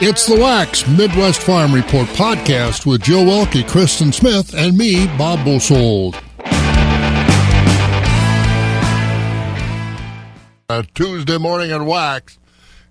It's the Wax Midwest Farm Report podcast with Jill Welke, Kristen Smith, and me, Bob Bosold. Uh, Tuesday morning at Wax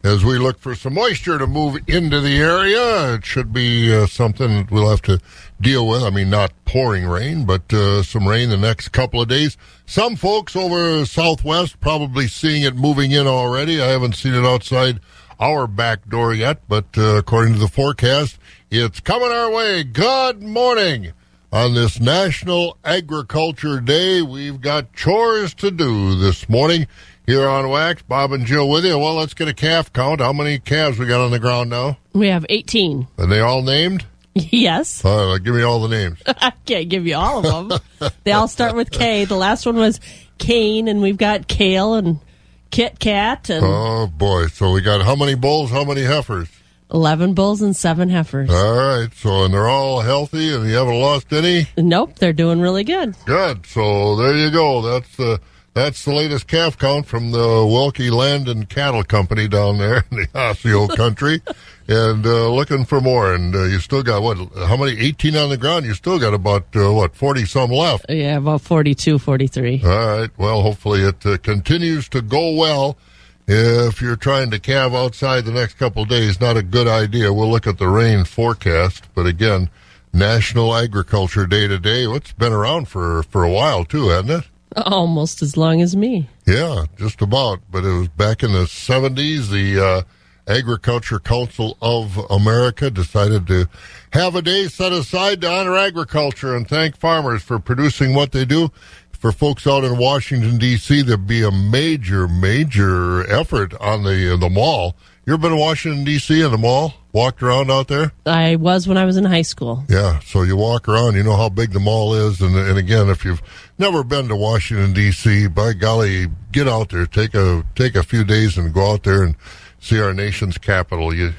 as we look for some moisture to move into the area. It should be uh, something that we'll have to deal with. I mean, not pouring rain, but uh, some rain the next couple of days. Some folks over southwest probably seeing it moving in already. I haven't seen it outside our back door yet, but uh, according to the forecast, it's coming our way. Good morning. On this National Agriculture Day, we've got chores to do this morning here on Wax. Bob and Jill with you. Well, let's get a calf count. How many calves we got on the ground now? We have 18. Are they all named? Yes. Uh, give me all the names. I can't give you all of them. they all start with K. The last one was Kane, and we've got Kale and Kit Kat and Oh boy! So we got how many bulls? How many heifers? 11 bulls and 7 heifers. All right. So and they're all healthy, and you haven't lost any. Nope, they're doing really good. Good. So there you go. That's the that's the latest calf count from the Welke Land and Cattle Company down there in the Osseo country, and uh, looking for more. And uh, you still got what? How many? Eighteen on the ground. You still got about uh, what? Forty some left. Yeah, about 42, 43. All right. Well, hopefully it uh, continues to go well. If you're trying to calve outside the next couple of days, not a good idea. We'll look at the rain forecast, but again, National Agriculture Day today. It's been around for for a while too, hasn't it? Almost as long as me. Yeah, just about. But it was back in the 70s. The uh, Agriculture Council of America decided to have a day set aside to honor agriculture and thank farmers for producing what they do. For folks out in Washington D.C., there'd be a major, major effort on the uh, the mall. You ever been to Washington D.C. in the mall? Walked around out there? I was when I was in high school. Yeah, so you walk around, you know how big the mall is, and and again, if you've never been to Washington D.C., by golly, get out there, take a take a few days and go out there and see our nation's capital. You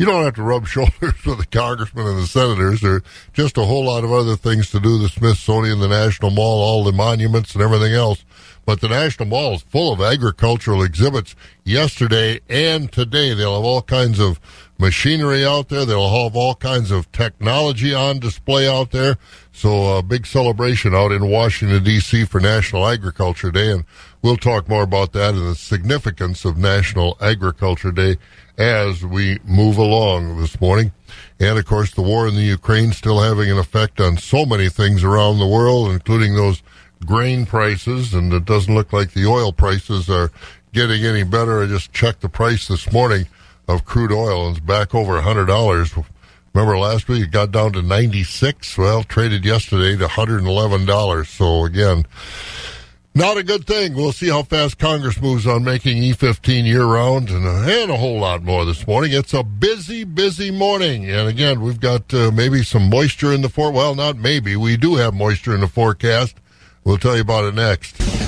you don't have to rub shoulders with the congressmen and the senators. There are just a whole lot of other things to do. The Smithsonian, the National Mall, all the monuments and everything else. But the National Mall is full of agricultural exhibits yesterday and today. They'll have all kinds of machinery out there. They'll have all kinds of technology on display out there. So a big celebration out in Washington D.C. for National Agriculture Day, and we'll talk more about that and the significance of National Agriculture Day as we move along this morning. And of course, the war in the Ukraine still having an effect on so many things around the world, including those grain prices. And it doesn't look like the oil prices are getting any better. I just checked the price this morning of crude oil and it's back over a hundred dollars. Remember last week it got down to 96. Well, traded yesterday to $111. So again, not a good thing. We'll see how fast Congress moves on making E15 year round and, uh, and a whole lot more this morning. It's a busy, busy morning. And again, we've got uh, maybe some moisture in the fore. Well, not maybe. We do have moisture in the forecast. We'll tell you about it next.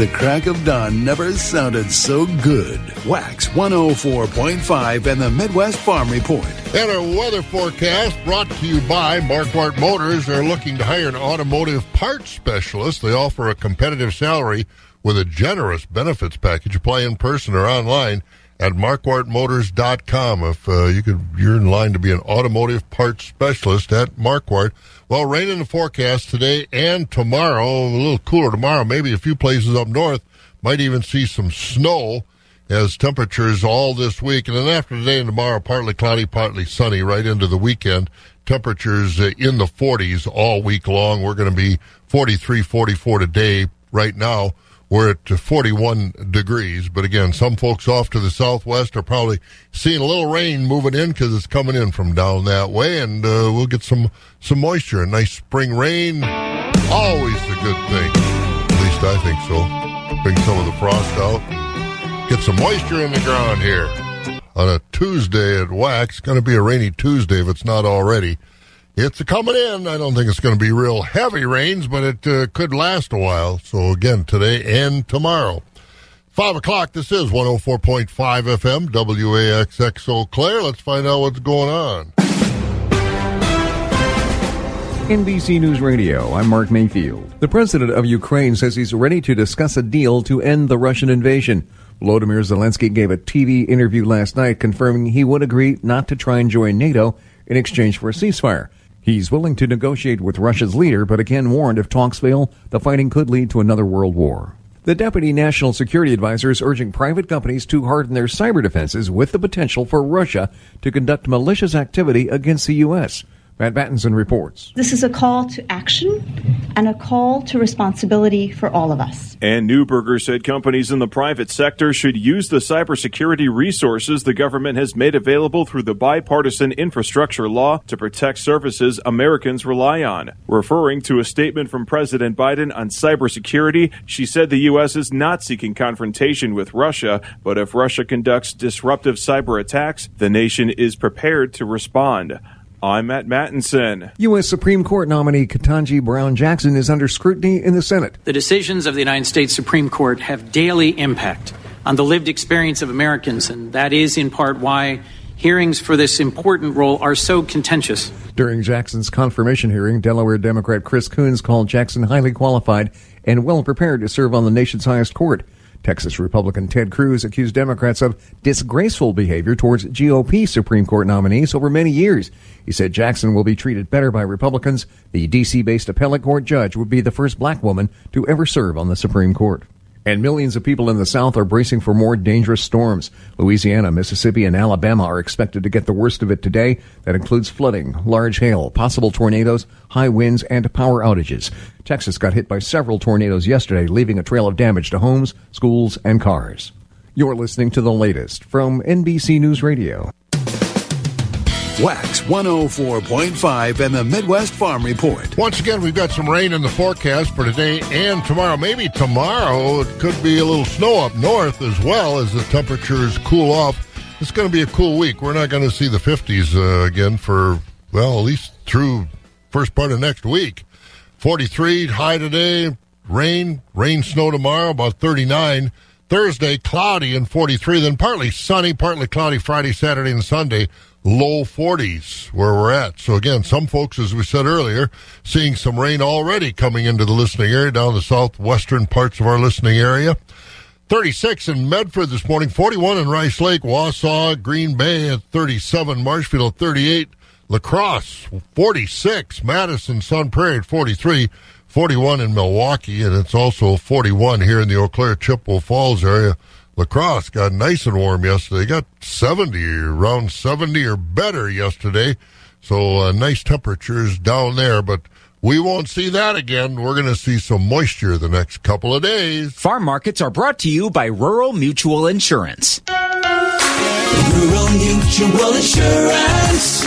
The crack of dawn never sounded so good. Wax 104.5 and the Midwest Farm Report. And our weather forecast brought to you by Marquardt Motors. They're looking to hire an automotive parts specialist. They offer a competitive salary with a generous benefits package. Apply in person or online at marquardtmotors.com. If uh, you could, you're in line to be an automotive parts specialist at Marquardt. Well, rain in the forecast today and tomorrow. A little cooler tomorrow. Maybe a few places up north might even see some snow as temperatures all this week. And then after today and tomorrow, partly cloudy, partly sunny right into the weekend. Temperatures uh, in the 40s all week long. We're going to be 43, 44 today right now. We're at 41 degrees, but again, some folks off to the southwest are probably seeing a little rain moving in because it's coming in from down that way, and uh, we'll get some some moisture. A nice spring rain, always a good thing. At least I think so. Bring some of the frost out, get some moisture in the ground here on a Tuesday at Wax. It's going to be a rainy Tuesday if it's not already. It's coming in. I don't think it's going to be real heavy rains, but it uh, could last a while. So, again, today and tomorrow. 5 o'clock, this is 104.5 FM, WAXX Eau Claire. Let's find out what's going on. NBC News Radio, I'm Mark Mayfield. The president of Ukraine says he's ready to discuss a deal to end the Russian invasion. Volodymyr Zelensky gave a TV interview last night confirming he would agree not to try and join NATO in exchange for a ceasefire. He's willing to negotiate with Russia's leader, but again warned if talks fail, the fighting could lead to another world war. The Deputy National Security Advisor is urging private companies to harden their cyber defenses with the potential for Russia to conduct malicious activity against the U.S. Matt Battinson reports. This is a call to action and a call to responsibility for all of us. And Neuberger said companies in the private sector should use the cybersecurity resources the government has made available through the bipartisan infrastructure law to protect services Americans rely on. Referring to a statement from President Biden on cybersecurity, she said the U.S. is not seeking confrontation with Russia, but if Russia conducts disruptive cyber attacks, the nation is prepared to respond. I'm Matt Mattinson. U.S. Supreme Court nominee Ketanji Brown Jackson is under scrutiny in the Senate. The decisions of the United States Supreme Court have daily impact on the lived experience of Americans, and that is in part why hearings for this important role are so contentious. During Jackson's confirmation hearing, Delaware Democrat Chris Coons called Jackson highly qualified and well prepared to serve on the nation's highest court. Texas Republican Ted Cruz accused Democrats of disgraceful behavior towards GOP Supreme Court nominees over many years. He said Jackson will be treated better by Republicans. The D.C. based appellate court judge would be the first black woman to ever serve on the Supreme Court. And millions of people in the South are bracing for more dangerous storms. Louisiana, Mississippi, and Alabama are expected to get the worst of it today. That includes flooding, large hail, possible tornadoes, high winds, and power outages. Texas got hit by several tornadoes yesterday, leaving a trail of damage to homes, schools, and cars. You're listening to the latest from NBC News Radio. Wax 104.5 and the Midwest Farm Report. Once again, we've got some rain in the forecast for today and tomorrow. Maybe tomorrow it could be a little snow up north as well as the temperatures cool off. It's going to be a cool week. We're not going to see the 50s uh, again for, well, at least through first part of next week. 43 high today, rain, rain, snow tomorrow, about 39. Thursday, cloudy and 43, then partly sunny, partly cloudy Friday, Saturday, and Sunday low 40s where we're at. So again, some folks, as we said earlier, seeing some rain already coming into the listening area down the southwestern parts of our listening area. 36 in Medford this morning, 41 in Rice Lake, Wausau, Green Bay at 37, Marshfield at 38, La Crosse 46, Madison, Sun Prairie at 43, 41 in Milwaukee, and it's also 41 here in the Eau Claire, Chippewa Falls area. La Crosse got nice and warm yesterday. Got 70, around 70 or better yesterday. So uh, nice temperatures down there, but we won't see that again. We're going to see some moisture the next couple of days. Farm markets are brought to you by Rural Mutual Insurance. Rural Mutual Insurance,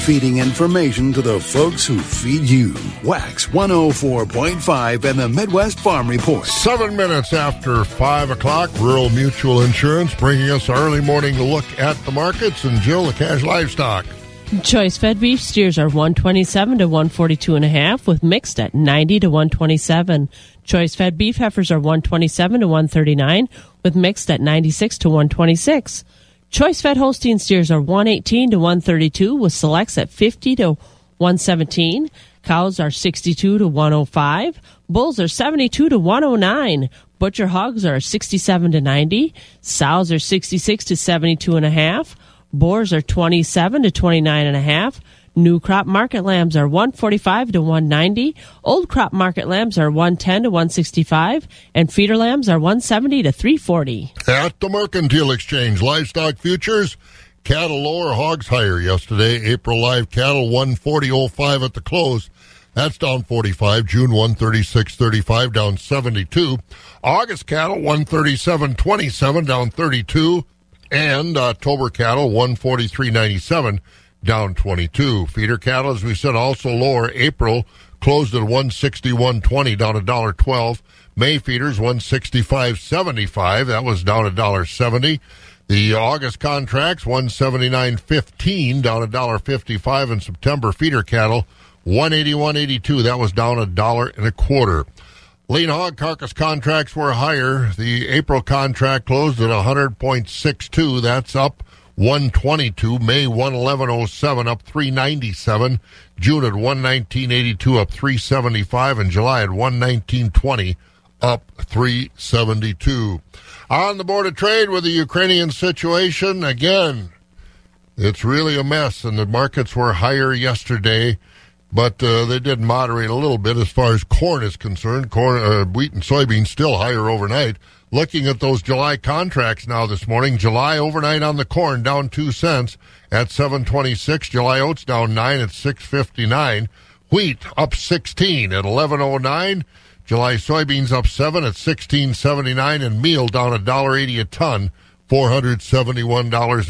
feeding information to the folks who feed you. Wax 104.5 and the Midwest Farm Report. Seven minutes after 5 o'clock, Rural Mutual Insurance bringing us our early morning look at the markets. And Jill, the cash livestock. Choice fed beef steers are 127 to 142 and a half with mixed at 90 to 127. Choice fed beef heifers are 127 to 139 with mixed at 96 to 126. Choice fed Holstein steers are 118 to 132 with selects at 50 to 117. Cows are 62 to 105. Bulls are 72 to 109. Butcher hogs are 67 to 90. Sows are 66 to 72 and a half. Boars are 27 to 29 and a half. New crop market lambs are 145 to 190. Old crop market lambs are 110 to 165. And feeder lambs are 170 to 340. At the Mercantile Exchange, livestock futures, cattle lower, hogs higher yesterday. April live cattle 140.05 at the close. That's down 45. June 136.35 down 72. August cattle 137.27 down 32. And October cattle 143.97 down 22. Feeder cattle, as we said, also lower. April closed at 161.20, down a dollar 12. May feeders 165.75. That was down a dollar seventy. The August contracts 179.15 down a dollar 55 and September feeder cattle 181.82 that was down a dollar and a quarter. Lean hog carcass contracts were higher. The April contract closed at 100.62 that's up 122. May 111.07 up 397. June at 119.82 up 375 and July at 119.20 up 372. On the Board of Trade with the Ukrainian situation, again, it's really a mess, and the markets were higher yesterday, but uh, they did moderate a little bit as far as corn is concerned. Corn, uh, wheat, and soybeans still higher overnight. Looking at those July contracts now this morning, July overnight on the corn down two cents at 726. July oats down nine at 659. Wheat up 16 at 1109. July soybeans up seven at sixteen seventy nine, and meal down a dollar eighty a ton, four hundred seventy one dollars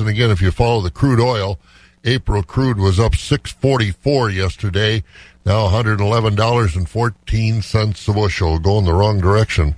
and again, if you follow the crude oil, April crude was up six forty four yesterday, now one hundred eleven dollars and fourteen cents a bushel, going the wrong direction.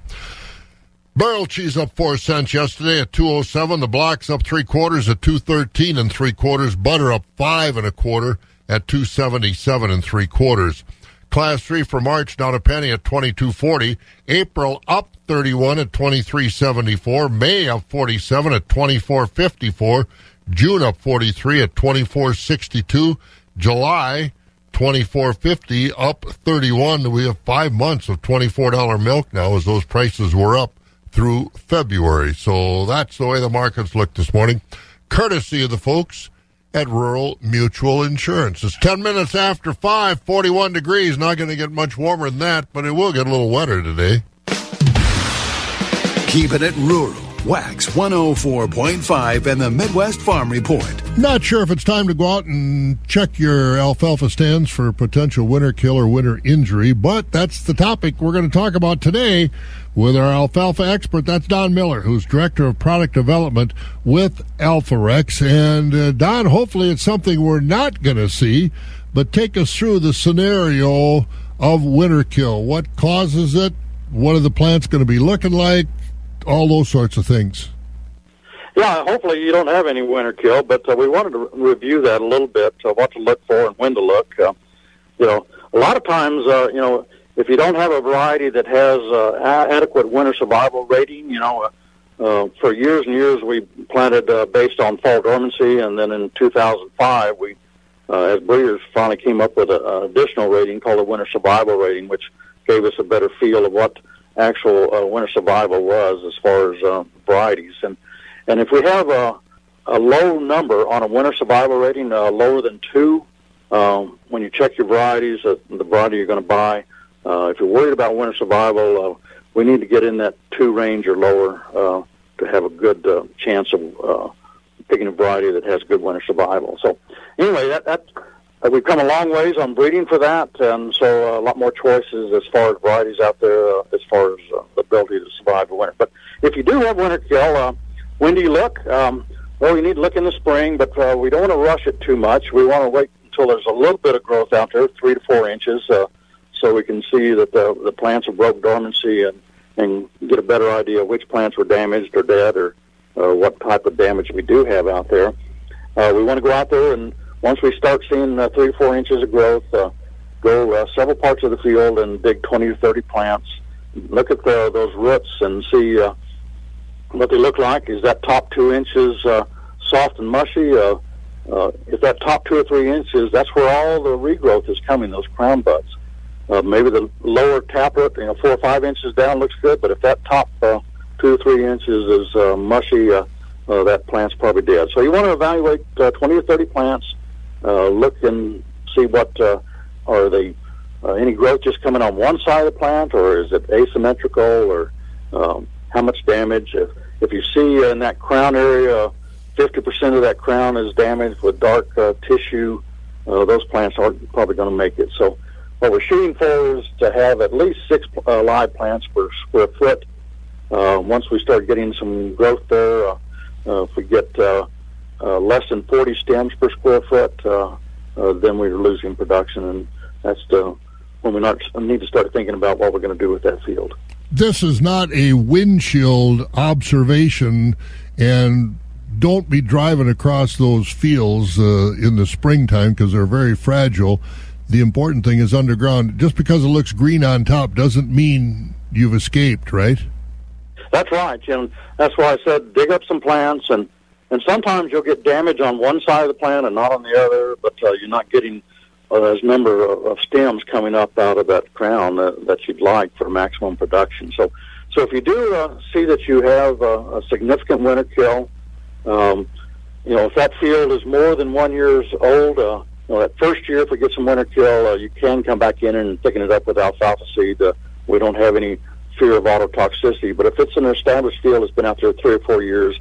Barrel cheese up four cents yesterday at two oh seven. The blocks up three quarters at two thirteen and three quarters. Butter up five and a quarter at two seventy seven and three quarters. Class 3 for March down a penny at 22.40. April up 31 at 23.74. May up 47 at 24.54. June up 43 at 24.62. July 24.50 up 31. We have five months of $24 milk now as those prices were up through February. So that's the way the markets look this morning. Courtesy of the folks at Rural Mutual Insurance. It's 10 minutes after 5, 41 degrees. Not going to get much warmer than that, but it will get a little wetter today. Keeping it rural. Wax 104.5 and the Midwest Farm Report. Not sure if it's time to go out and check your alfalfa stands for potential winter kill or winter injury, but that's the topic we're going to talk about today with our alfalfa expert. That's Don Miller, who's Director of Product Development with Alforex. And uh, Don, hopefully it's something we're not going to see, but take us through the scenario of winter kill. What causes it? What are the plants going to be looking like? All those sorts of things. Yeah, hopefully you don't have any winter kill, but uh, we wanted to review that a little bit, uh, what to look for and when to look. Uh, you know, a lot of times, uh, you know, if you don't have a variety that has uh, a- adequate winter survival rating, you know, uh, uh, for years and years we planted uh, based on fall dormancy, and then in 2005 we, uh, as breeders, finally came up with an additional rating called the winter survival rating, which gave us a better feel of what actual uh, winter survival was as far as uh, varieties. And and if we have a, a low number on a winter survival rating, uh, lower than two, um, when you check your varieties, uh, the variety you're going to buy, uh, if you're worried about winter survival, uh, we need to get in that two range or lower uh, to have a good uh, chance of uh, picking a variety that has good winter survival. So anyway, that, that uh, we've come a long ways on breeding for that, and so uh, a lot more choices as far as varieties out there uh, as far as uh, the ability to survive the winter. But if you do have winter kill, uh, when do you look? Um, well, you need to look in the spring, but uh, we don't want to rush it too much. We want to wait until there's a little bit of growth out there, three to four inches, uh, so we can see that the, the plants have broke dormancy and, and get a better idea of which plants were damaged or dead or uh, what type of damage we do have out there. Uh, we want to go out there and once we start seeing uh, three or four inches of growth, uh, go uh, several parts of the field and dig 20 to 30 plants. Look at the, those roots and see uh, what they look like. Is that top two inches uh, soft and mushy? Uh, uh, if that top two or three inches, that's where all the regrowth is coming, those crown buds. Uh, maybe the lower taproot, you know, four or five inches down looks good, but if that top uh, two or three inches is uh, mushy, uh, uh, that plant's probably dead. So you want to evaluate uh, 20 or 30 plants, uh, look and see what uh, are they uh, any growth just coming on one side of the plant, or is it asymmetrical, or um, how much damage? If if you see in that crown area, 50% of that crown is damaged with dark uh, tissue, uh, those plants aren't probably going to make it. So what we're shooting for is to have at least six uh, live plants per square foot. Uh, once we start getting some growth there, uh, uh, if we get uh, uh, less than 40 stems per square foot, uh, uh, then we're losing production, and that's the when we not, need to start thinking about what we're going to do with that field. This is not a windshield observation, and don't be driving across those fields uh, in the springtime because they're very fragile. The important thing is underground. Just because it looks green on top doesn't mean you've escaped, right? That's right, and that's why I said dig up some plants, and and sometimes you'll get damage on one side of the plant and not on the other, but uh, you're not getting uh, as number of, of stems coming up out of that crown uh, that you'd like for maximum production. So, so if you do uh, see that you have uh, a significant winter kill, um, you know, if that field is more than one years old, uh, know, that first year, if we get some winter kill, uh, you can come back in and thicken it up with alfalfa seed. Uh, we don't have any fear of autotoxicity. But if it's an established field that's been out there three or four years,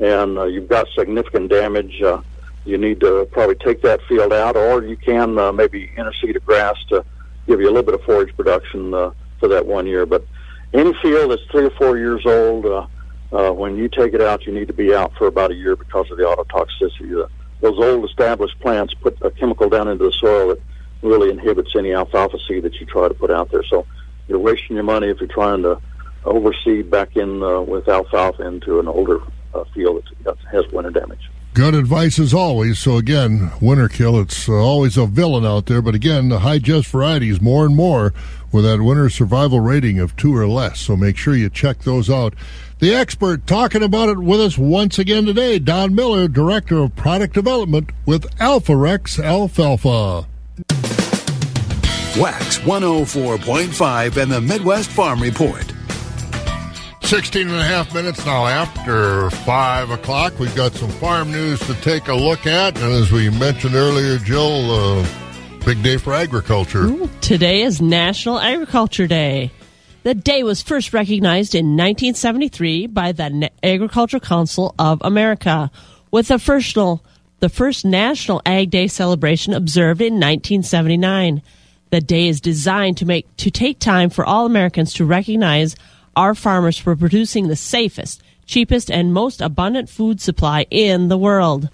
and uh, you've got significant damage, uh, you need to probably take that field out, or you can uh, maybe interseed a grass to give you a little bit of forage production uh, for that one year. But any field that's three or four years old, uh, uh, when you take it out, you need to be out for about a year because of the autotoxicity. Uh, those old established plants put a chemical down into the soil that really inhibits any alfalfa seed that you try to put out there. So you're wasting your money if you're trying to overseed back in uh, with alfalfa into an older uh, field that has winter damage. Good advice as always. So again, winter kill, it's uh, always a villain out there. But again, the high just varieties more and more with that winter survival rating of two or less. So make sure you check those out. The expert talking about it with us once again today, Don Miller, Director of Product Development with Alforex Alfalfa. Wax 104.5 and the Midwest Farm Report. 16 and a half minutes now after 5 o'clock. We've got some farm news to take a look at. And as we mentioned earlier, Jill, uh, big day for agriculture. Ooh, today is National Agriculture Day. The day was first recognized in 1973 by the Agricultural Council of America, with the first, the first National Ag Day celebration observed in 1979. The day is designed to make to take time for all Americans to recognize our farmers for producing the safest, cheapest, and most abundant food supply in the world.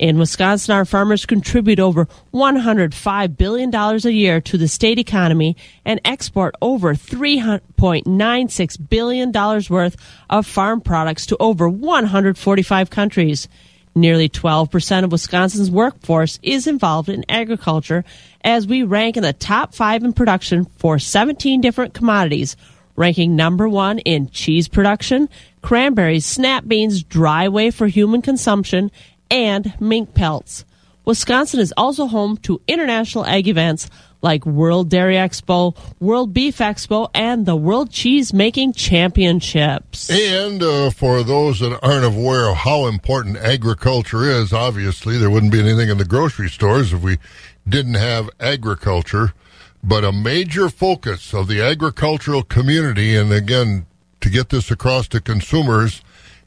In Wisconsin, our farmers contribute over $105 billion a year to the state economy and export over $3.96 billion worth of farm products to over 145 countries. Nearly 12% of Wisconsin's workforce is involved in agriculture as we rank in the top five in production for 17 different commodities, ranking number one in cheese production, cranberries, snap beans, dry whey for human consumption, and mink pelts. Wisconsin is also home to international ag events like World Dairy Expo, World Beef Expo, and the World Cheese Making Championships. And uh, for those that aren't aware of how important agriculture is, obviously there wouldn't be anything in the grocery stores if we didn't have agriculture but a major focus of the agricultural community, and again, to get this across to consumers,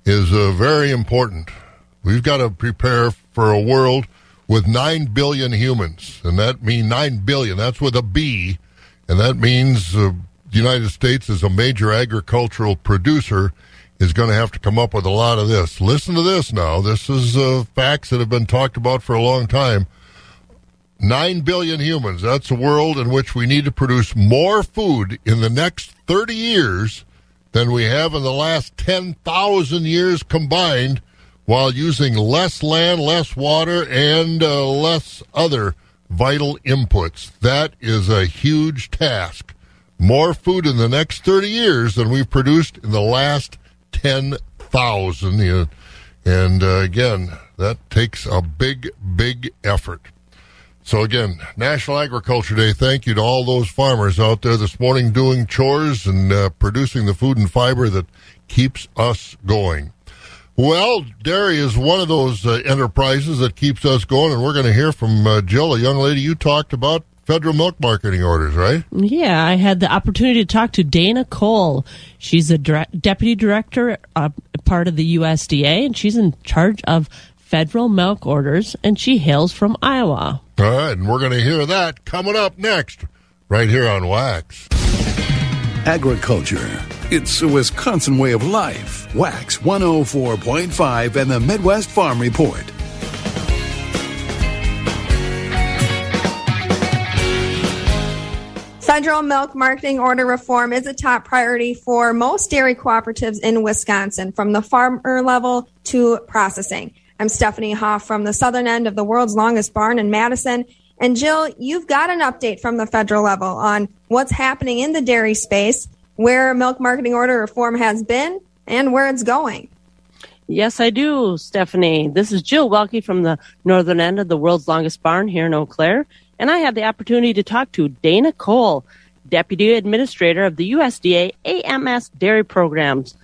is uh, very important. We've got to prepare for a world with 9 billion humans, and that means 9 billion, that's with a B, and that means uh, the United States is a major agricultural producer is going to have to come up with a lot of this. Listen to this now. This is uh, facts that have been talked about for a long time. 9 billion humans. That's a world in which we need to produce more food in the next 30 years than we have in the last 10,000 years combined while using less land, less water, and uh, less other vital inputs. That is a huge task. More food in the next 30 years than we've produced in the last 10,000. And uh, again, that takes a big, big effort. So again, National Agriculture Day. Thank you to all those farmers out there this morning doing chores and uh, producing the food and fiber that keeps us going. Well, dairy is one of those uh, enterprises that keeps us going, and we're going to hear from uh, Jill, a young lady you talked about federal milk marketing orders, right? Yeah, I had the opportunity to talk to Dana Coale. She's a dire- deputy director, uh, part of the USDA, and she's in charge of federal milk orders, and she hails from Iowa. All right, and we're going to hear that coming up next, right here on Wax. Agriculture. It's a Wisconsin way of life. Wax 104.5 and the Midwest Farm Report. Federal milk marketing order reform is a top priority for most dairy cooperatives in Wisconsin, from the farmer level to processing. I'm Stephanie Hoff from the southern end of the world's longest barn in Madison. And Jill, you've got an update from the federal level on what's happening in the dairy space, where milk marketing order reform has been, and where it's going. Yes, I do, Stephanie. This is Jill Welke from the northern end of the world's longest barn here in Eau Claire and I had the opportunity to talk to Dana Coale, Deputy Administrator of the USDA AMS Dairy Programs.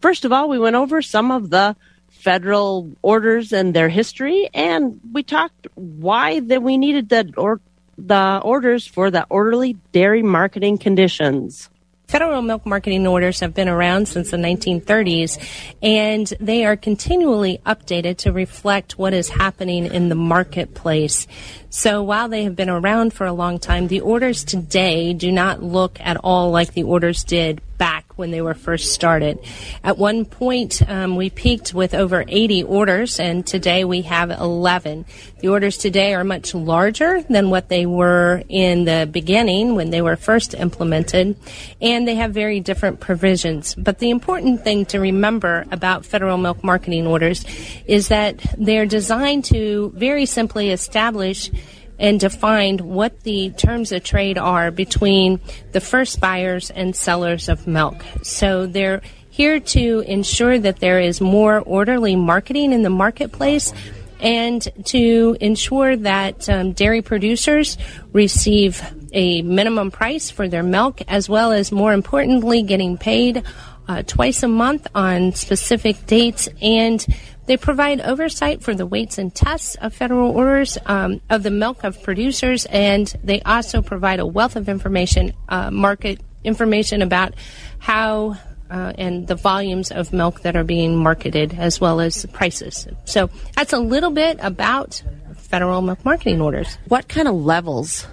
First of all, we went over some of the federal orders and their history, and we talked why that we needed the or the orders for the orderly dairy marketing conditions. Federal milk marketing orders have been around since the 1930s, and they are continually updated to reflect what is happening in the marketplace. So while they have been around for a long time, the orders today do not look at all like the orders did back when they were first started. At one point, um, we peaked with over 80 orders, and today we have 11. The orders today are much larger than what they were in the beginning when they were first implemented, and they have very different provisions. But the important thing to remember about federal milk marketing orders is that they're designed to very simply establish and defined what the terms of trade are between the first buyers and sellers of milk. So they're here to ensure that there is more orderly marketing in the marketplace and to ensure that um, dairy producers receive a minimum price for their milk as well as more importantly getting paid uh, twice a month on specific dates and they provide oversight for the weights and tests of federal orders um, of the milk of producers, and they also provide a wealth of information, uh, market information about how uh, and the volumes of milk that are being marketed, as well as prices. So that's a little bit about federal milk marketing orders. What kind of levels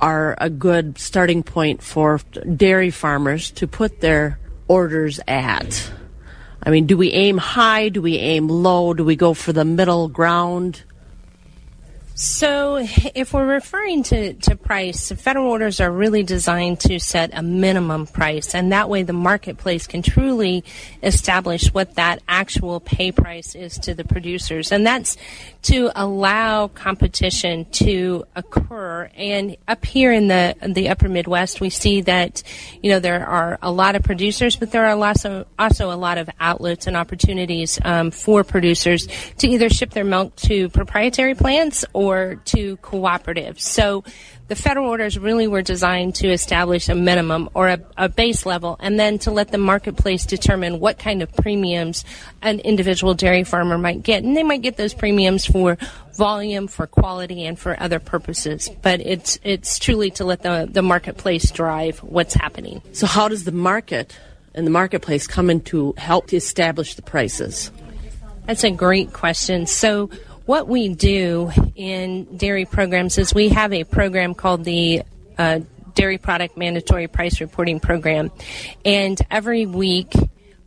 are a good starting point for dairy farmers to put their orders at? I mean, do we aim high? Do we aim low? Do we go for the middle ground? So, if we're referring to, to price, federal orders are really designed to set a minimum price, and that way the marketplace can truly establish what that actual pay price is to the producers. And that's to allow competition to occur. And up here in the the upper Midwest, we see that you know there are a lot of producers, but there are also also a lot of outlets and opportunities um, for producers to either ship their milk to proprietary plants or or to cooperatives. So the federal orders really were designed to establish a minimum or a, a, base level and then to let the marketplace determine what kind of premiums an individual dairy farmer might get. And they might get those premiums for volume, for quality, and for other purposes. But it's, it's truly to let the, the marketplace drive what's happening. So how does the market and the marketplace come in to help to establish the prices? That's a great question. So what we do in dairy programs is we have a program called the uh, Dairy Product Mandatory Price Reporting Program. And every week,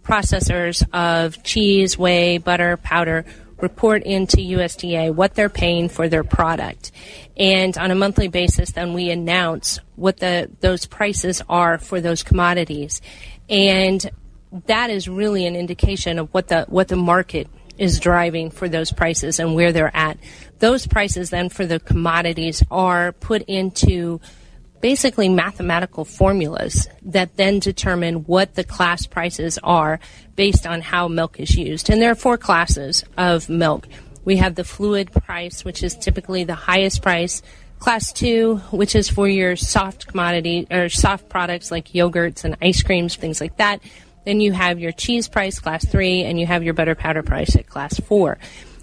processors of cheese, whey, butter, powder report into USDA what they're paying for their product. And on a monthly basis, then we announce what the those prices are for those commodities. And that is really an indication of what the what the market is driving for those prices and where they're at. Those prices then for the commodities are put into basically mathematical formulas that then determine what the class prices are based on how milk is used. And there are four classes of milk. We have the fluid price, which is typically the highest price. Class two, which is for your soft commodity or soft products like yogurts and ice creams, things like that. Then you have your cheese price, class three, and you have your butter powder price at class four.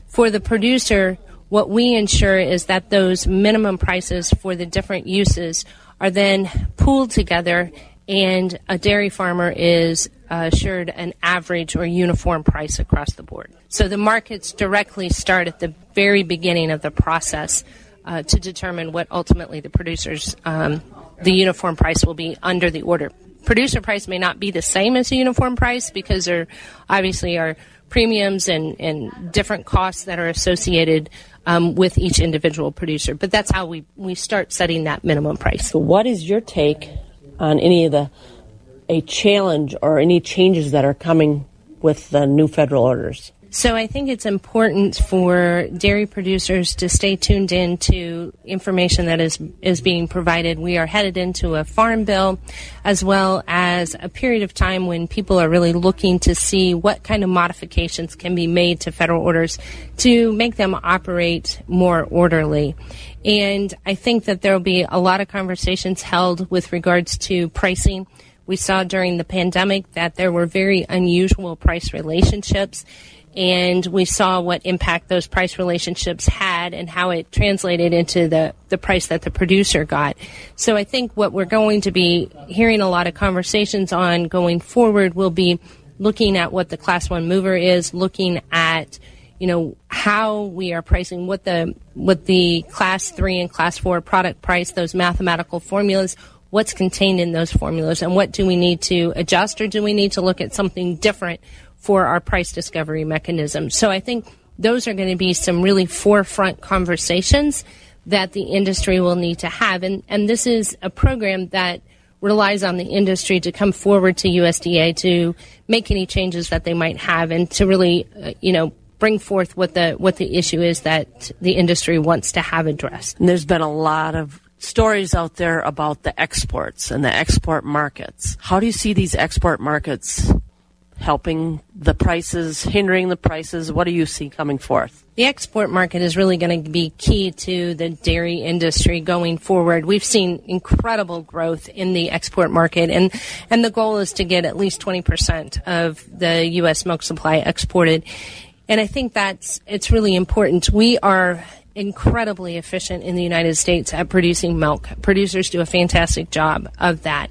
For the producer, what we ensure is that those minimum prices for the different uses are then pooled together and a dairy farmer is assured an average or uniform price across the board. So the markets directly start at the very beginning of the process uh, to determine what ultimately the producers, um, the uniform price will be under the order producer price may not be the same as a uniform price because there obviously are premiums and, and different costs that are associated um, with each individual producer. But that's how we, we start setting that minimum price. So, what is your take on any of the a challenge or any changes that are coming with the new federal orders? So I think it's important for dairy producers to stay tuned in to information that is is being provided. We are headed into a farm bill as well as a period of time when people are really looking to see what kind of modifications can be made to federal orders to make them operate more orderly. And I think that there will be a lot of conversations held with regards to pricing. We saw during the pandemic that there were very unusual price relationships and we saw what impact those price relationships had and how it translated into the, the price that the producer got. So I think what we're going to be hearing a lot of conversations on going forward will be looking at what the class one mover is, looking at you know how we are pricing what the what the class three and class four product price those mathematical formulas what's contained in those formulas and what do we need to adjust or do we need to look at something different for our price discovery mechanism. So I think those are going to be some really forefront conversations that the industry will need to have. And, and this is a program that relies on the industry to come forward to USDA to make any changes that they might have and to really, uh, you know, bring forth what the what the issue is that the industry wants to have addressed. And there's been a lot of stories out there about the exports and the export markets. How do you see these export markets helping the prices, hindering the prices? What do you see coming forth? The export market is really going to be key to the dairy industry going forward. We've seen incredible growth in the export market, and, and the goal is to get at least 20% of the U.S. milk supply exported. And I think that's, it's really important. We are incredibly efficient in the United States at producing milk. Producers do a fantastic job of that.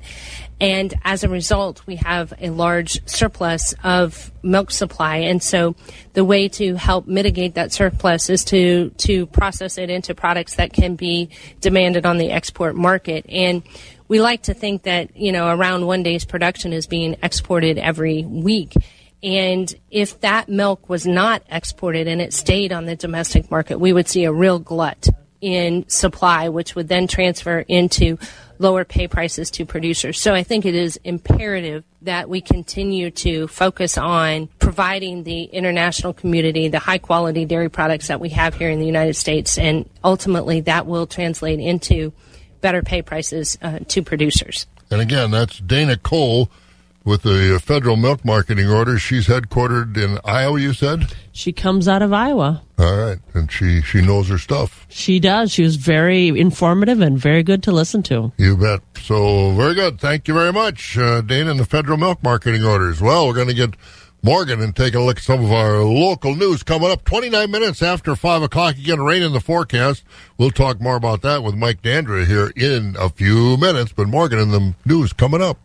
And as a result, we have a large surplus of milk supply. And so the way to help mitigate that surplus is to, to process it into products that can be demanded on the export market. And we like to think that, you know, around one day's production is being exported every week. And if that milk was not exported and it stayed on the domestic market, we would see a real glut in supply, which would then transfer into lower pay prices to producers. So I think it is imperative that we continue to focus on providing the international community the high quality dairy products that we have here in the United States. And ultimately that will translate into better pay prices uh, to producers. And again, that's Dana Coale with the federal milk marketing order. She's headquartered in Iowa, you said? She comes out of Iowa. All right. And she, she knows her stuff. She does. She was very informative and very good to listen to. You bet. So, very good. Thank you very much, uh, Dana, and the federal milk marketing orders. Well, we're going to get Morgan and take a look at some of our local news coming up 29 minutes after 5 o'clock. Again, rain in the forecast. We'll talk more about that with Mike Dandra here in a few minutes. But Morgan and the news coming up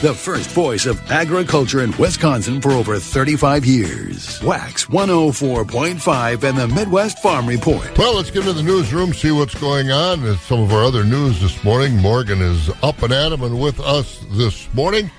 the first voice of agriculture in Wisconsin for over 35 years. Wax 104.5 and the Midwest Farm Report. Well, let's get into the newsroom, see what's going on. And some of our other news this morning. Morgan is up and at 'em and with us this morning.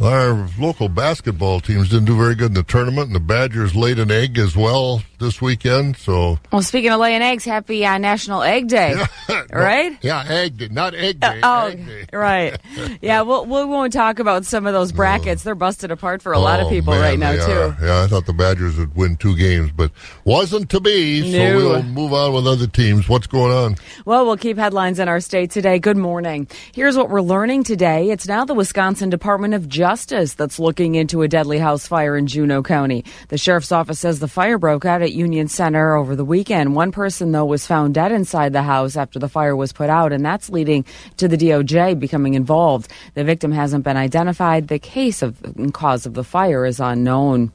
Our local basketball teams didn't do very good in the tournament, and the Badgers laid an egg as well this weekend. So, well, speaking of laying eggs, happy uh, National Egg Day, yeah, right? Yeah, egg day, not egg day. Uh, oh, egg day. right. yeah, we'll, we won't talk about some of those brackets. They're busted apart for a oh, lot of people man, right now too. Yeah, I thought the Badgers would win two games, but wasn't to be. No. So we'll move on with other teams. What's going on? Well, we'll keep headlines in our state today. Good morning. Here's what we're learning today. It's now the Wisconsin Department of Justice that's looking into a deadly house fire in Juneau County. The sheriff's office says the fire broke out at Union Center over the weekend. One person, though, was found dead inside the house after the fire was put out, and that's leading to the DOJ becoming involved. The victim hasn't been identified. The case of cause of the fire is unknown.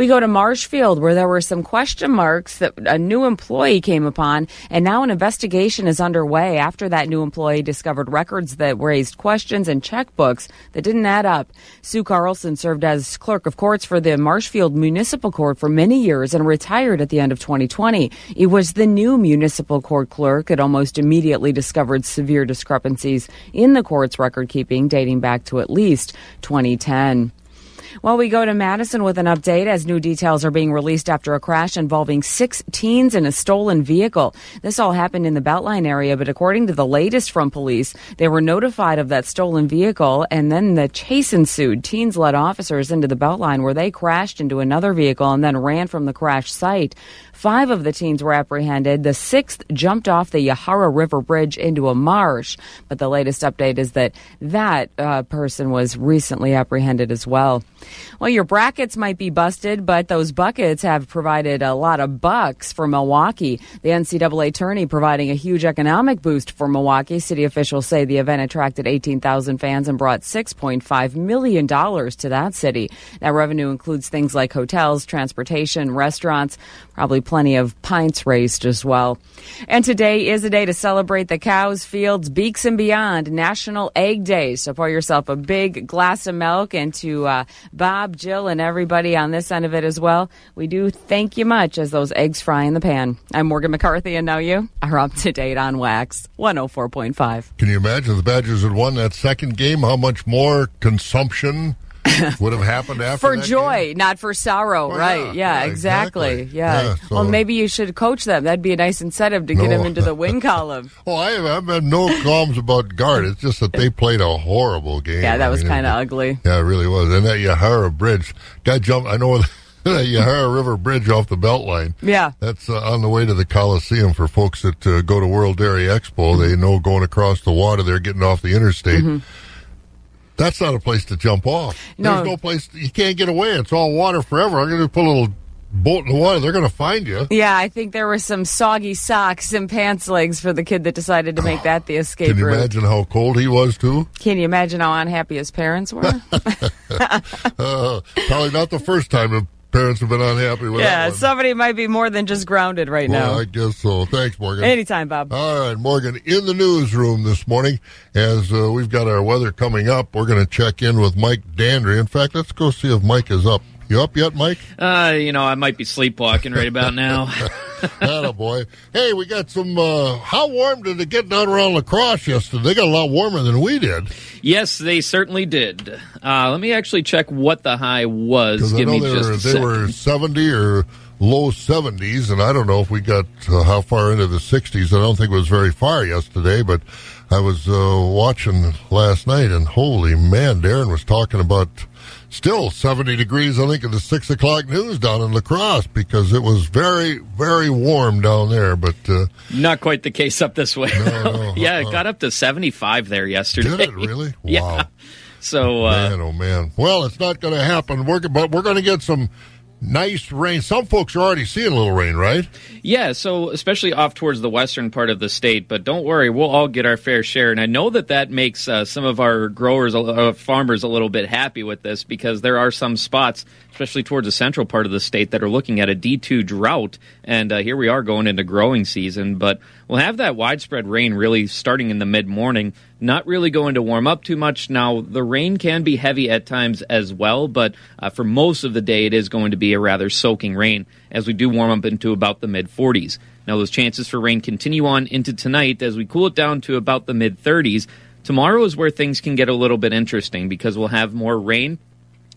We go to Marshfield, where there were some question marks that a new employee came upon, and now an investigation is underway after that new employee discovered records that raised questions and checkbooks that didn't add up. Sue Carlson served as clerk of courts for the Marshfield Municipal Court for many years and retired at the end of 2020. It was the new municipal court clerk that almost immediately discovered severe discrepancies in the court's record keeping dating back to at least 2010. Well, we go to Madison with an update as new details are being released after a crash involving six teens in a stolen vehicle. This all happened in the Beltline area, but according to the latest from police, they were notified of that stolen vehicle and then the chase ensued. Teens led officers into the Beltline where they crashed into another vehicle and then ran from the crash site. Five of the teens were apprehended. The sixth jumped off the Yahara River Bridge into a marsh. But the latest update is that that uh, person was recently apprehended as well. Well, your brackets might be busted, but those buckets have provided a lot of bucks for Milwaukee. The NCAA tourney providing a huge economic boost for Milwaukee. City officials say the event attracted 18,000 fans and brought $6.5 million to that city. That revenue includes things like hotels, transportation, restaurants, probably plenty of pints raised as well. And today is a day to celebrate the cows, fields, beaks, and beyond National Egg Day. So pour yourself a big glass of milk and to uh, Bob, Jill, and everybody on this end of it as well. We do thank you much as those eggs fry in the pan. I'm Morgan McCarthy, and now you are up to date on Wax 104.5. Can you imagine the Badgers had won that second game? How much more consumption would have happened after for joy, game? not for sorrow, Well, right? yeah, Yeah, yeah, exactly. exactly. Yeah. Yeah, so- well, maybe you should coach them. That'd be a nice incentive to get No. them into the win column. Oh, I have, I've had no qualms about guard. It's just that they played a horrible game. Yeah, that I was kind of ugly. Yeah, it really was. And that Yahara Bridge, guy jumped. I know that Yahara River Bridge off the Beltline. Yeah. That's uh, on the way to the Coliseum for folks that uh, go to World Dairy Expo. They Mm-hmm. know going across the water, they're getting off the interstate. That's not a place to jump off. No. There's no place. You can't get away. It's all water forever. I'm going to put a little boat in the water. They're going to find you. Yeah, I think there were some soggy socks and pants legs for the kid that decided to make that the escape Can you route. imagine how cold he was too? Can you imagine how unhappy his parents were? Uh, probably not the first time parents have been unhappy with that yeah, somebody might be more than just grounded right Well, now. I guess so. Thanks, Morgan. Anytime, Bob. All right, Morgan, in the newsroom this morning, as uh, we've got our weather coming up, we're going to check in with Mike Dandry. In fact, let's go see if Mike is up. You up yet, Mike? Uh, you know, I might be sleepwalking right about now. boy. Hey, we got some. Uh, how warm did it get down around La Crosse yesterday? They got a lot warmer than we did. yes, they certainly did. Uh, let me actually check what the high was. Give know me they, just were, a they second. were 70 or low 70s, and I don't know if we got uh, how far into the 60s. I don't think it was very far yesterday, but I was uh, watching last night, and holy man, Darren was talking about still 70 degrees, I think, in the 6 o'clock news down in La Crosse because it was very, very warm down there. But uh, Not quite the case up this way. no, yeah, uh-uh. it got up to 75 there yesterday. did it really? yeah. Wow. So, uh, man, oh man. Well, it's not going to happen. We're, but we're going to get some nice rain. Some folks are already seeing a little rain, right? Yeah, so especially off towards the western part of the state, but don't worry, we'll all get our fair share. And I know that that makes uh, some of our growers, uh, farmers, a little bit happy with this because there are some spots, especially towards the central part of the state, that are looking at a D2 drought. And uh, here we are going into growing season, but we'll have that widespread rain really starting in the mid morning. Not really going to warm up too much. Now, the rain can be heavy at times as well, but uh, for most of the day, it is going to be a rather soaking rain as we do warm up into about the mid 40s. Now, those chances for rain continue on into tonight as we cool it down to about the mid 30s. Tomorrow is where things can get a little bit interesting because we'll have more rain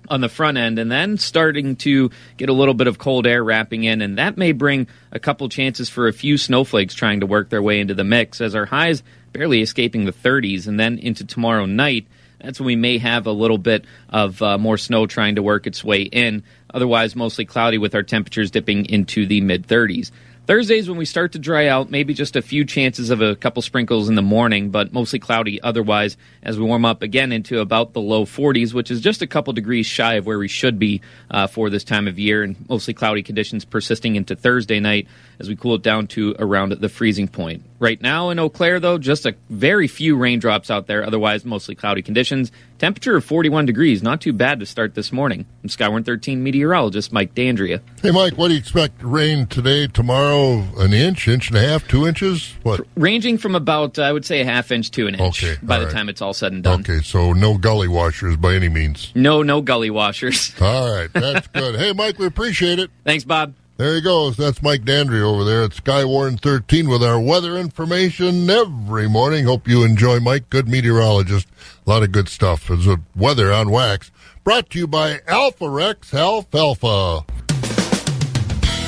on the front end and then starting to get a little bit of cold air wrapping in and that may bring a couple chances for a few snowflakes trying to work their way into the mix as our highs barely escaping the 30s and then into tomorrow night that's when we may have a little bit of uh, more snow trying to work its way in otherwise mostly cloudy with our temperatures dipping into the mid 30s Thursdays when we start to dry out, maybe just a few chances of a couple sprinkles in the morning, but mostly cloudy otherwise as we warm up again into about the low 40s, which is just a couple degrees shy of where we should be uh, for this time of year, and mostly cloudy conditions persisting into Thursday night as we cool it down to around the freezing point. Right now in Eau Claire, though, just a very few raindrops out there, otherwise mostly cloudy conditions. Temperature of 41 degrees, not too bad to start this morning. I'm Skywarn 13 meteorologist Mike Dandria. Hey, Mike, what do you expect? Rain today, tomorrow, an inch, inch and a half, two inches? What? Ranging from about, I would say, a half inch to an inch Okay, by the right. time it's all said and done. Okay, so no gully washers by any means. No, no gully washers. All right, that's good. Hey, Mike, we appreciate it. Thanks, Bob. There he goes. That's Mike Dandry over there at Skywarn 13 with our weather information every morning. Hope you enjoy Mike. Good meteorologist. A lot of good stuff. It's a weather on wax Brought to you by Alforex Alfalfa.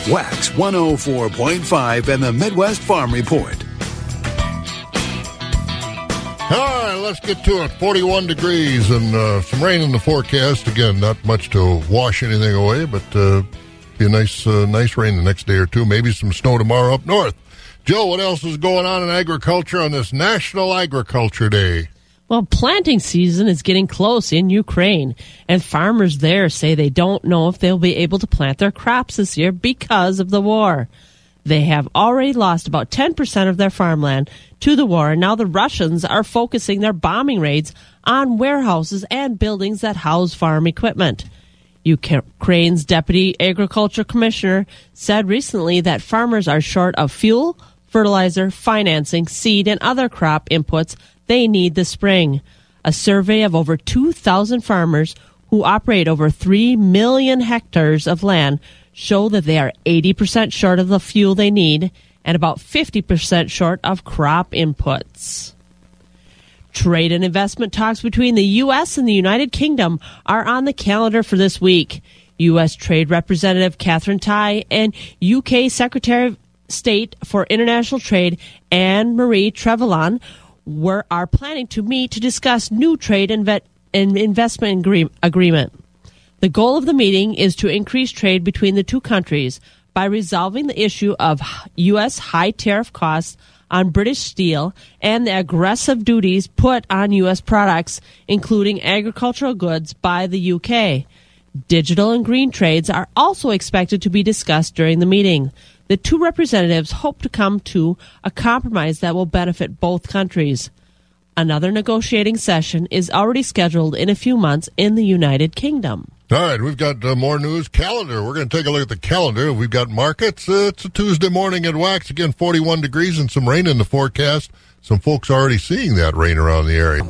Wax 104.5 and the Midwest Farm Report. All right, let's get to it. 41 degrees and uh, some rain in the forecast. Again, not much to wash anything away, but uh, be a nice, uh, nice rain the next day or two. Maybe some snow tomorrow up north. Joe, what else is going on in agriculture on this National Agriculture Day? Well, planting season is getting close in Ukraine, and farmers there say they don't know if they'll be able to plant their crops this year because of the war. They have already lost about 10% of their farmland to the war, and now the Russians are focusing their bombing raids on warehouses and buildings that house farm equipment. Ukraine's deputy agriculture commissioner said recently that farmers are short of fuel, fertilizer, financing, seed, and other crop inputs they need this spring. A survey of over 2,000 farmers who operate over 3 million hectares of land show that they are 80% short of the fuel they need and about 50% short of crop inputs. Trade and investment talks between the U.S. and the United Kingdom are on the calendar for this week. U.S. Trade Representative Katherine Tai and UK Secretary of State for International Trade Anne Marie Trevelyan were, are planning to meet to discuss new trade and, investment agree, agreement. The goal of the meeting is to increase trade between the two countries by resolving the issue of U.S. high tariff costs on British steel and the aggressive duties put on U.S. products, including agricultural goods, by the UK. Digital and green trades are also expected to be discussed during the meeting. The two representatives hope to come to a compromise that will benefit both countries. Another negotiating session is already scheduled in a few months in the United Kingdom. All right, we've got uh, more news. Calendar. We're going to take a look at the calendar. We've got markets. Uh, it's a Tuesday morning at Wax. Again, 41 degrees and some rain in the forecast. Some folks already seeing that rain around the area.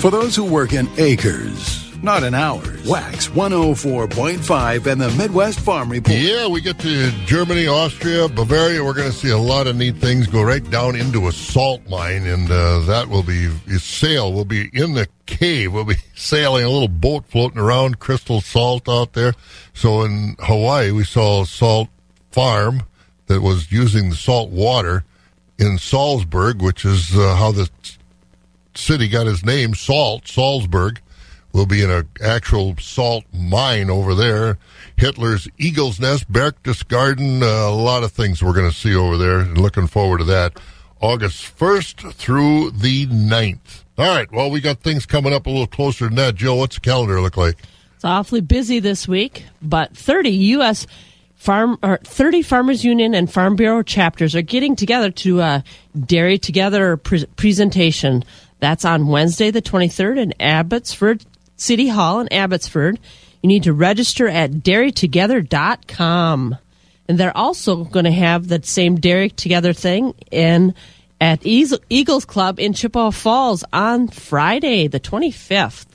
For those who work in acres, not in hours. Wax 104.5 and the Midwest Farm Report. Yeah, we get to Germany, Austria, Bavaria. We're going to see a lot of neat things go right down into a salt mine, and uh, that will be sail. We'll be in the cave. We'll be sailing a little boat floating around, crystal salt out there. So in Hawaii, we saw a salt farm that was using the salt water in Salzburg, which is uh, how the city got its name, Salt, Salzburg. We'll be in an actual salt mine over there. Hitler's Eagle's Nest, Berchtesgaden, uh, a lot of things we're going to see over there. Looking forward to that. August 1st through the 9th. All right, well, we got things coming up a little closer than that. Joe, what's the calendar look like? It's awfully busy this week, but 30 U.S. Farm or 30 Farmers Union and Farm Bureau chapters are getting together to a Dairy Together pre- presentation. That's on Wednesday, the 23rd in Abbotsford, City Hall in Abbotsford. You need to register at dairytogether.com. And they're also going to have that same Dairy Together thing in at Eagles Club in Chippewa Falls on Friday, the 25th.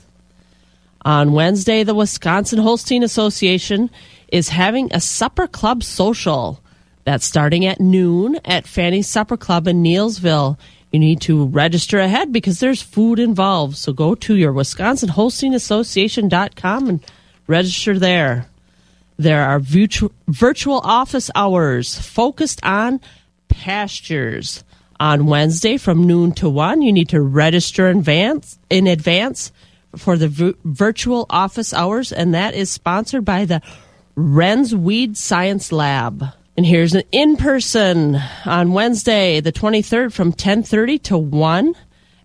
On Wednesday, the Wisconsin Holstein Association is having a supper club social. That's starting at noon at Fanny's Supper Club in Neillsville. You need to register ahead because there's food involved. So go to your Wisconsin Holstein Association.com and register there. There are virtu- virtual office hours focused on pastures. On Wednesday from noon to 1, you need to register in advance, in advance for the v- virtual office hours, and that is sponsored by the Renz Weed Science Lab. And here's an in-person on Wednesday, the 23rd from 10:30 to 1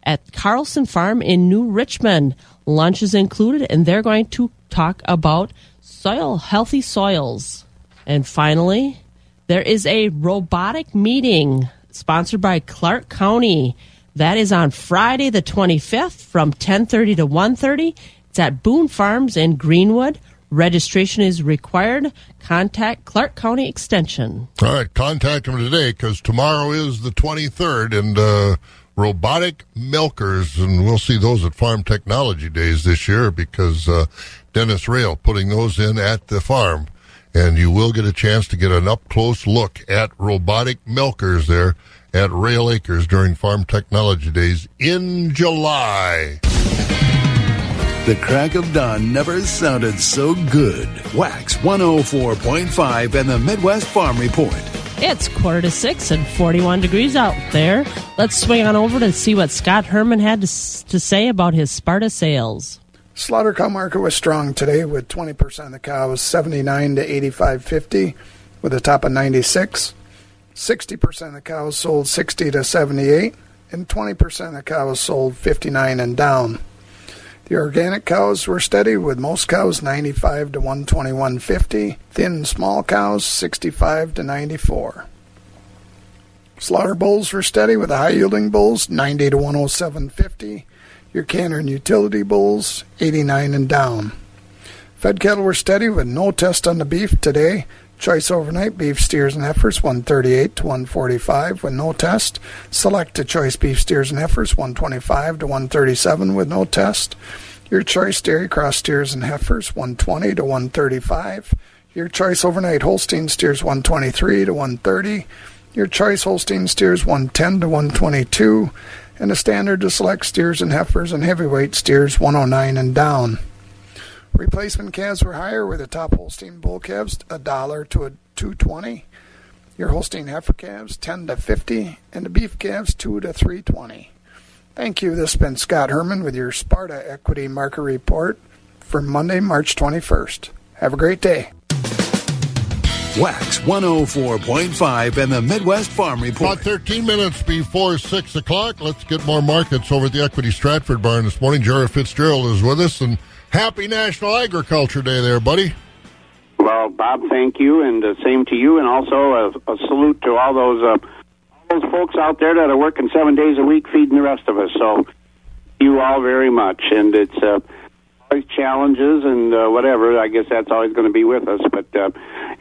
at Carlson Farm in New Richmond. Lunch is included and they're going to talk about soil healthy soils. And finally, there is a robotic meeting sponsored by Clark County. That is on Friday the 25th from 10:30 to 1:30. It's at Boone Farms in Greenwood. Registration is required. Contact Clark County Extension. All right, contact them today because tomorrow is the 23rd and uh, robotic milkers, and we'll see those at Farm Technology Days this year because uh, Dennis Roehl putting those in at the farm. And you will get a chance to get an up close look at robotic milkers there at Roehl Acres during Farm Technology Days in July. The crack of dawn never sounded so good. Wax 104.5 and the Midwest Farm Report. It's quarter to six and 41 degrees out there. Let's swing on over to see what Scott Herman had to, s- to say about his Sparta sales. Slaughter cow market was strong today with 20% of the cows 79 to 85.50 with a top of 96. 60% of the cows sold 60 to 78 and 20% of the cows sold 59 and down. The organic cows were steady with most cows 95 to 121.50, thin small cows 65 to 94. Slaughter bulls were steady with the high yielding bulls 90 to 107.50, your canner and utility bulls 89 and down. Fed cattle were steady with no test on the beef today. Choice overnight beef steers and heifers 138 to 145 with no test. Select to choice beef steers and heifers 125 to 137 with no test. Your choice dairy cross steers and heifers 120 to 135. Your choice overnight Holstein steers 123 to 130. Your choice Holstein steers 110 to 122. And the standard to select steers and heifers and heavyweight steers 109 and down. Replacement calves were higher with the top Holstein bull calves a dollar to a two twenty. Your Holstein heifer calves ten to fifty, and the beef calves two to three twenty. Thank you. This has been Scott Herman with your Sparta Equity Market Report for Monday, March twenty first. Have a great day. Wax 104.5 and the Midwest Farm Report. About 13 minutes before 6 o'clock. Let's get more markets over at the Equity Stratford Barn this morning. Jared Fitzgerald is with us, and happy National Agriculture Day there, buddy. Well, Bob, thank you, and uh, same to you, and also a, a salute to all those uh, all those folks out there that are working seven days a week feeding the rest of us. So, you all very much, and it's uh, always challenges and uh, whatever. I guess that's always going to be with us. But uh,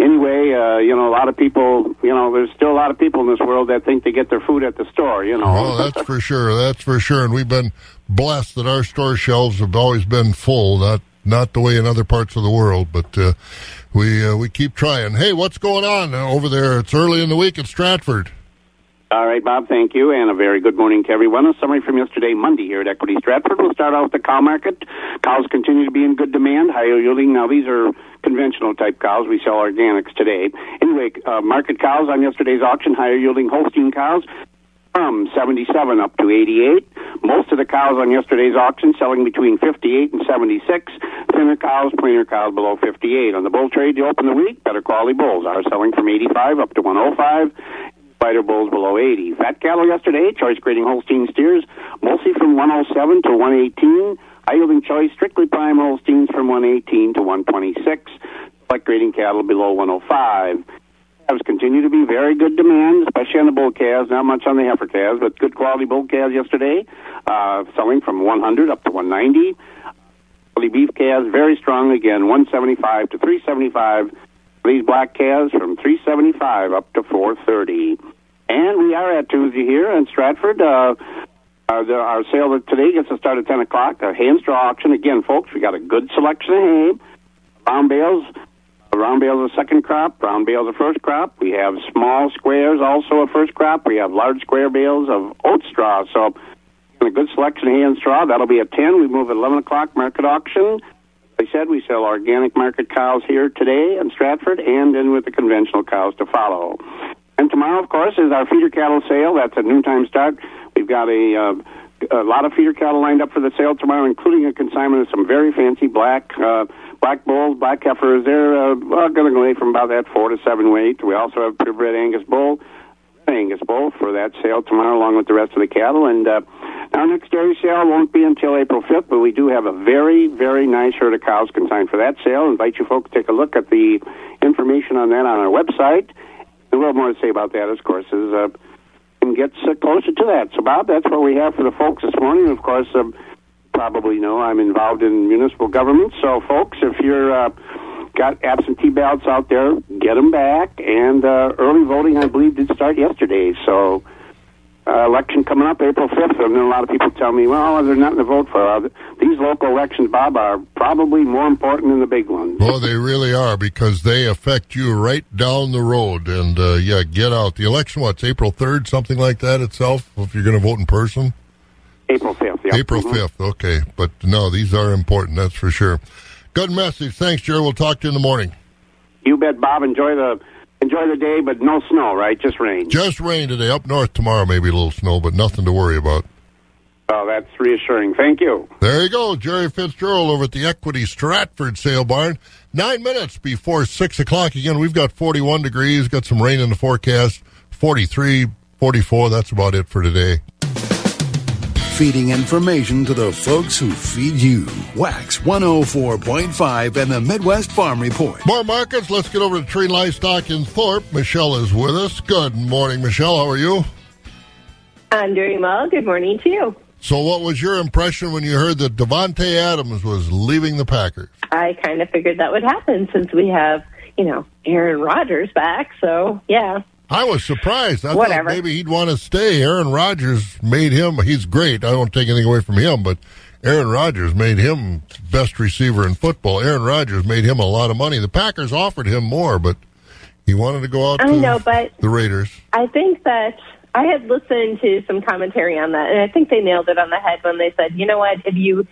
anyway, uh, you know, a lot of people, you know, there's still a lot of people in this world that think they get their food at the store. You know, Oh, that's for sure. That's for sure. And we've been blessed that our store shelves have always been full. Not not the way in other parts of the world, but uh, we uh, we keep trying. Hey, what's going on over there? It's early in the week at Stratford. All right, Bob, thank you, and a very good morning to everyone. A summary from yesterday, Monday, here at Equity Stratford. We'll start out with the cow market. Cows continue to be in good demand, higher yielding. Now, these are conventional type cows. We sell organics today. Anyway, uh, market cows on yesterday's auction, higher yielding Holstein cows from 77 up to 88. Most of the cows on yesterday's auction selling between 58 and 76. Thinner cows, plainer cows below 58. On the bull trade to open the week, better quality bulls are selling from 85 up to 105. Spider bulls below 80. Fat cattle yesterday, choice grading Holstein steers, mostly from 107 to 118. High yielding choice, strictly prime Holsteins from 118 to 126. Select grading cattle below 105. Calves continue to be very good demand, especially on the bull calves. Not much on the heifer calves, but good quality bull calves yesterday, uh, selling from 100 up to 190. Quality beef calves very strong again, 175 to 375. These black calves from 375 up to 430. And we are at Tuesday here in Stratford. Uh, uh, the, our sale today gets to start at 10 o'clock. A hay and straw auction. Again, folks, we got a good selection of hay. Brown bales. Brown bales a second crop. Brown bales a first crop. We have small squares, also a first crop. We have large square bales of oat straw. So, a good selection of hay and straw. That'll be at 10. We move at 11 o'clock, market auction. I said, we sell organic market cows here today in Stratford and then with the conventional cows to follow. And tomorrow, of course, is our feeder cattle sale. That's at noontime start. We've got a, uh, a lot of feeder cattle lined up for the sale tomorrow, including a consignment of some very fancy black uh, black bulls, black heifers. They're uh, well, going to go from about that four to seven weight. We also have purebred Angus bull, Angus bull for that sale tomorrow, along with the rest of the cattle. And uh, our next dairy sale won't be until April 5th, but we do have a very, very nice herd of cows consigned for that sale. invite you folks to take a look at the information on that on our website. A little more to say about that, of course, is uh, and gets uh, closer to that. So, Bob, that's what we have for the folks this morning. Of course, um, probably know I'm involved in municipal government. So, folks, if you're uh, got absentee ballots out there, get them back. And uh, early voting, I believe, did start yesterday. So, uh, election coming up April 5th, and then a lot of people tell me, well, there's nothing to vote for. Uh, these local elections, Bob, are probably more important than the big ones. Well, they really are because they affect you right down the road. And uh, yeah, get out. The election, what's April 3rd, something like that itself, if you're going to vote in person? April 5th, yeah. April Mhm. 5th, okay. But no, these are important, that's for sure. Good message. Thanks, Jerry. We'll talk to you in the morning. You bet, Bob. Enjoy the enjoy the day, but no snow, right? Just rain. Just rain today. Up north tomorrow, maybe a little snow, but nothing to worry about. Oh, that's reassuring. Thank you. There you go, Jerry Fitzgerald over at the Equity Stratford Sale Barn. Nine minutes before six o'clock. Again, we've got 41 degrees, got some rain in the forecast. 43, 44. That's about it for today. Feeding information to the folks who feed you. Wax 104.5 and the Midwest Farm Report. More markets. Let's get over to Tree Livestock in Thorpe. Michelle is with us. Good morning, Michelle. How are you? I'm doing well. Good morning to you. So, what was your impression when you heard that Davante Adams was leaving the Packers? I kind of figured that would happen since we have, you know, Aaron Rodgers back. So, yeah. I was surprised. I Whatever. thought maybe he'd want to stay. Aaron Rodgers made him. He's great. I don't take anything away from him, but Aaron Rodgers made him best receiver in football. Aaron Rodgers made him a lot of money. The Packers offered him more, but he wanted to go out I to know, but the Raiders. I think that I had listened to some commentary on that, and I think they nailed it on the head when they said, you know what, if you,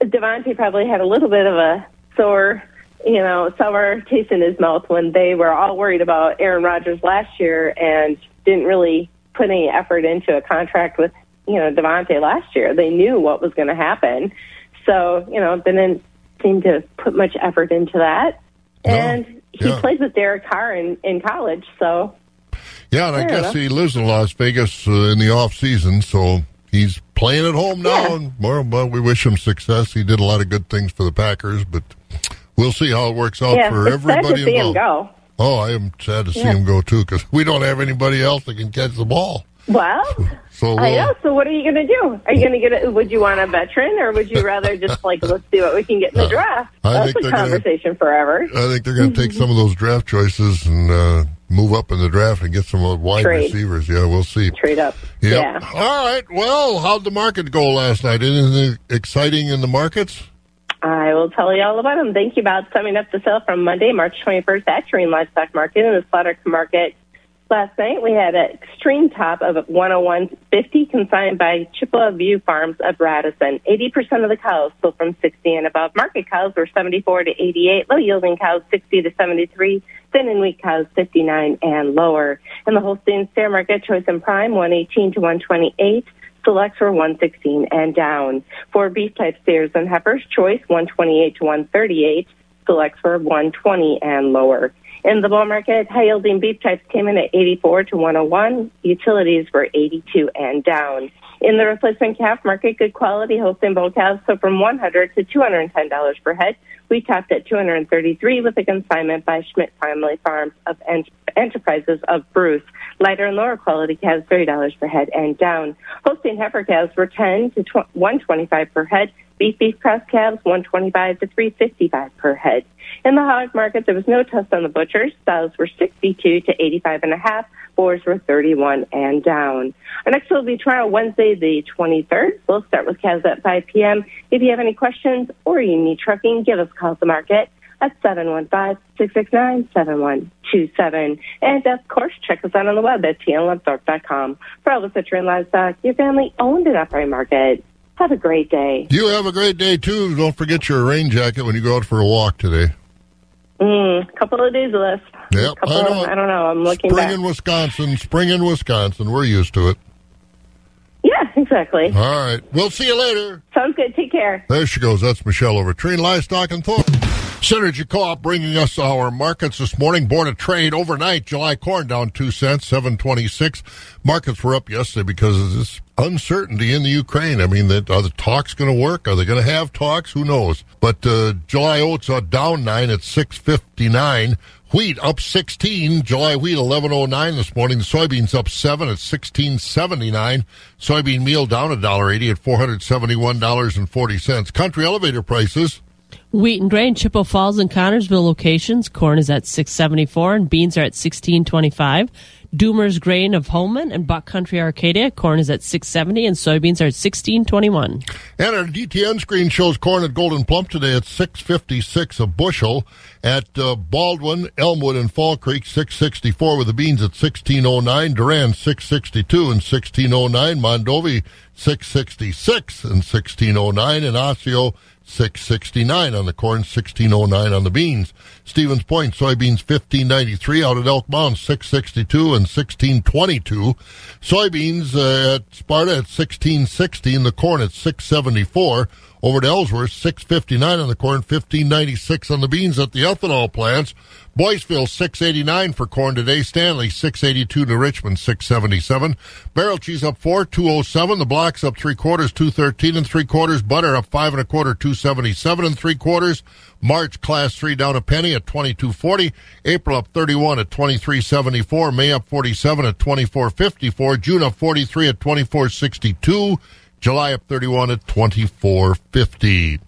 Davante probably had a little bit of a sore, you know, sour taste in his mouth when they were all worried about Aaron Rodgers last year and didn't really put any effort into a contract with, you know, Davante last year. They knew what was going to happen. So, you know, they didn't seem to put much effort into that. And he yeah. played with Derek Carr in, in college, so Yeah, and I Fair guess enough. he lives in Las Vegas uh, in the off season, so he's playing at home now. And well, well, we wish him success. He did a lot of good things for the Packers, but we'll see how it works out yeah, for it's sad everybody to see him involved. go. Oh, I am sad to see Yeah. him go too because we don't have anybody else that can catch the ball. Well, So I we'll- know. So what are you going to do? Are you going to get? A, would you want a veteran, or would you rather just like let's see what we can get in the draft? Uh, I That's think a they're gonna- conversation forever. I think they're going to take some of those draft choices and uh, move up in the draft and get some uh, wide Trade. receivers. Yeah, we'll see. Trade up. Yep. Yeah. All right. Well, how'd the market go last night? Anything exciting in the markets? I will tell you all about them. Thank you, Bob. Summing up the sale from Monday, March 21st at Terrain Livestock Market in the Slaughter Market. Last night we had an extreme top of 101.50 consigned by Chippewa View Farms of Radisson. 80% of the cows sold from 60 and above. Market cows were 74 to 88. Low yielding cows 60 to 73. Thin and weak cows 59 and lower. In the Holstein Fair Market, Choice and Prime 118 to 128. Selects were 116 and down. For beef type steers and heifers, choice 128 to 138. Selects were 120 and lower. In the bull market, high yielding beef types came in at 84 to 101. Utilities were 82 and down. In the replacement calf market, good quality Holstein bull calves so from 100 to 210 dollars per head. We topped at 233 with a consignment by Schmidt Family Farms of Ent- Enterprises of Bruce. Lighter and lower quality calves $30 per head and down. Holstein heifer calves were 10 to tw- 125 per head. Beef beef cross calves 125 to 355 per head. In the hog market, there was no test on the butchers. Sows were 62 to 85 and a half. Boars were 31 and down. Our next will be tomorrow, Wednesday, the 23rd. We'll start with calves at 5 p.m. If you have any questions or you need trucking, give us a call at the market at 715-669-7127. And of course, check us out on the web at tnlabthorpe.com. For all the Citroen and livestock, your family owned and operated market. Have a great day. You have a great day too. Don't forget your rain jacket when you go out for a walk today. Mm, couple of days left. Yep, I know. Of, I don't know. I'm looking Spring back. in Wisconsin, spring in Wisconsin. We're used to it. Yeah, exactly. All right. We'll see you later. Sounds good. Take care. There she goes. That's Michelle over Tree Livestock and Thorpe. Synergy Co-op bringing us our markets this morning. Board of Trade overnight. July corn down two cents, seven twenty-six. Markets were up yesterday because of this uncertainty in the Ukraine. I mean, that are the talks going to work? Are they going to have talks? Who knows? But uh, July oats are down nine at six fifty-nine. Wheat up 16. July wheat 11.09 this morning. Soybeans up 7 at 16.79. Soybean meal down $1.80 at $471.40. Country elevator prices. Wheat and grain, Chippewa Falls and Connorsville locations. Corn is at 674 and beans are at 1625. Doomer's Grain of Holmen and Buck Country Arcadia. Corn is at 670 and soybeans are at 1621. And our DTN screen shows corn at Gold'n Plump today at 656 a bushel. At uh, Baldwin, Elmwood, and Fall Creek, 664 with the beans at 1609. Durand, 662 and 1609. Mondovi, 666 and 1609. And Osseo, 669 on the corn, 1609 on the beans. Stevens Point, soybeans 1593 out at Elk Mound, 662 and 1622. Soybeans uh, at Sparta at 1660 and the corn at 674. Over to Ellsworth, 659 on the corn, 1596 on the beans at the ethanol plants. Boyceville, 689 for corn today. Stanley, 682 to Richmond, 677. Barrel cheese up 4, 207. The blocks up 3 quarters, 213 and 3 quarters. Butter up 5 and a quarter, 277 and 3 quarters. March class 3 down a penny at 22.40. April up 31 at 23.74. May up 47 at 24.54. June up 43 at 24.62. July up 31 at 24.50.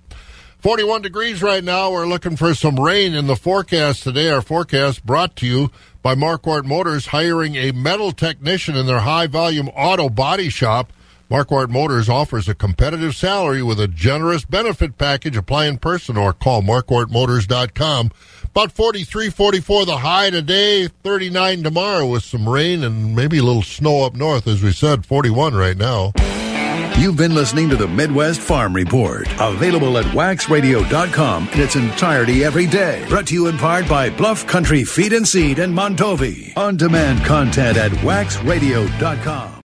41 degrees right now. We're looking for some rain in the forecast today. Our forecast brought to you by Marquardt Motors, hiring a metal technician in their high volume auto body shop. Marquardt Motors offers a competitive salary with a generous benefit package. Apply in person or call marquardtmotors.com. About 43, 44 the high today, 39 tomorrow with some rain and maybe a little snow up north, as we said, 41 right now. You've been listening to the Midwest Farm Report, available at waxradio.com in its entirety every day. Brought to you in part by Bluff Country Feed and Seed and Mondovi. On demand content at waxradio.com.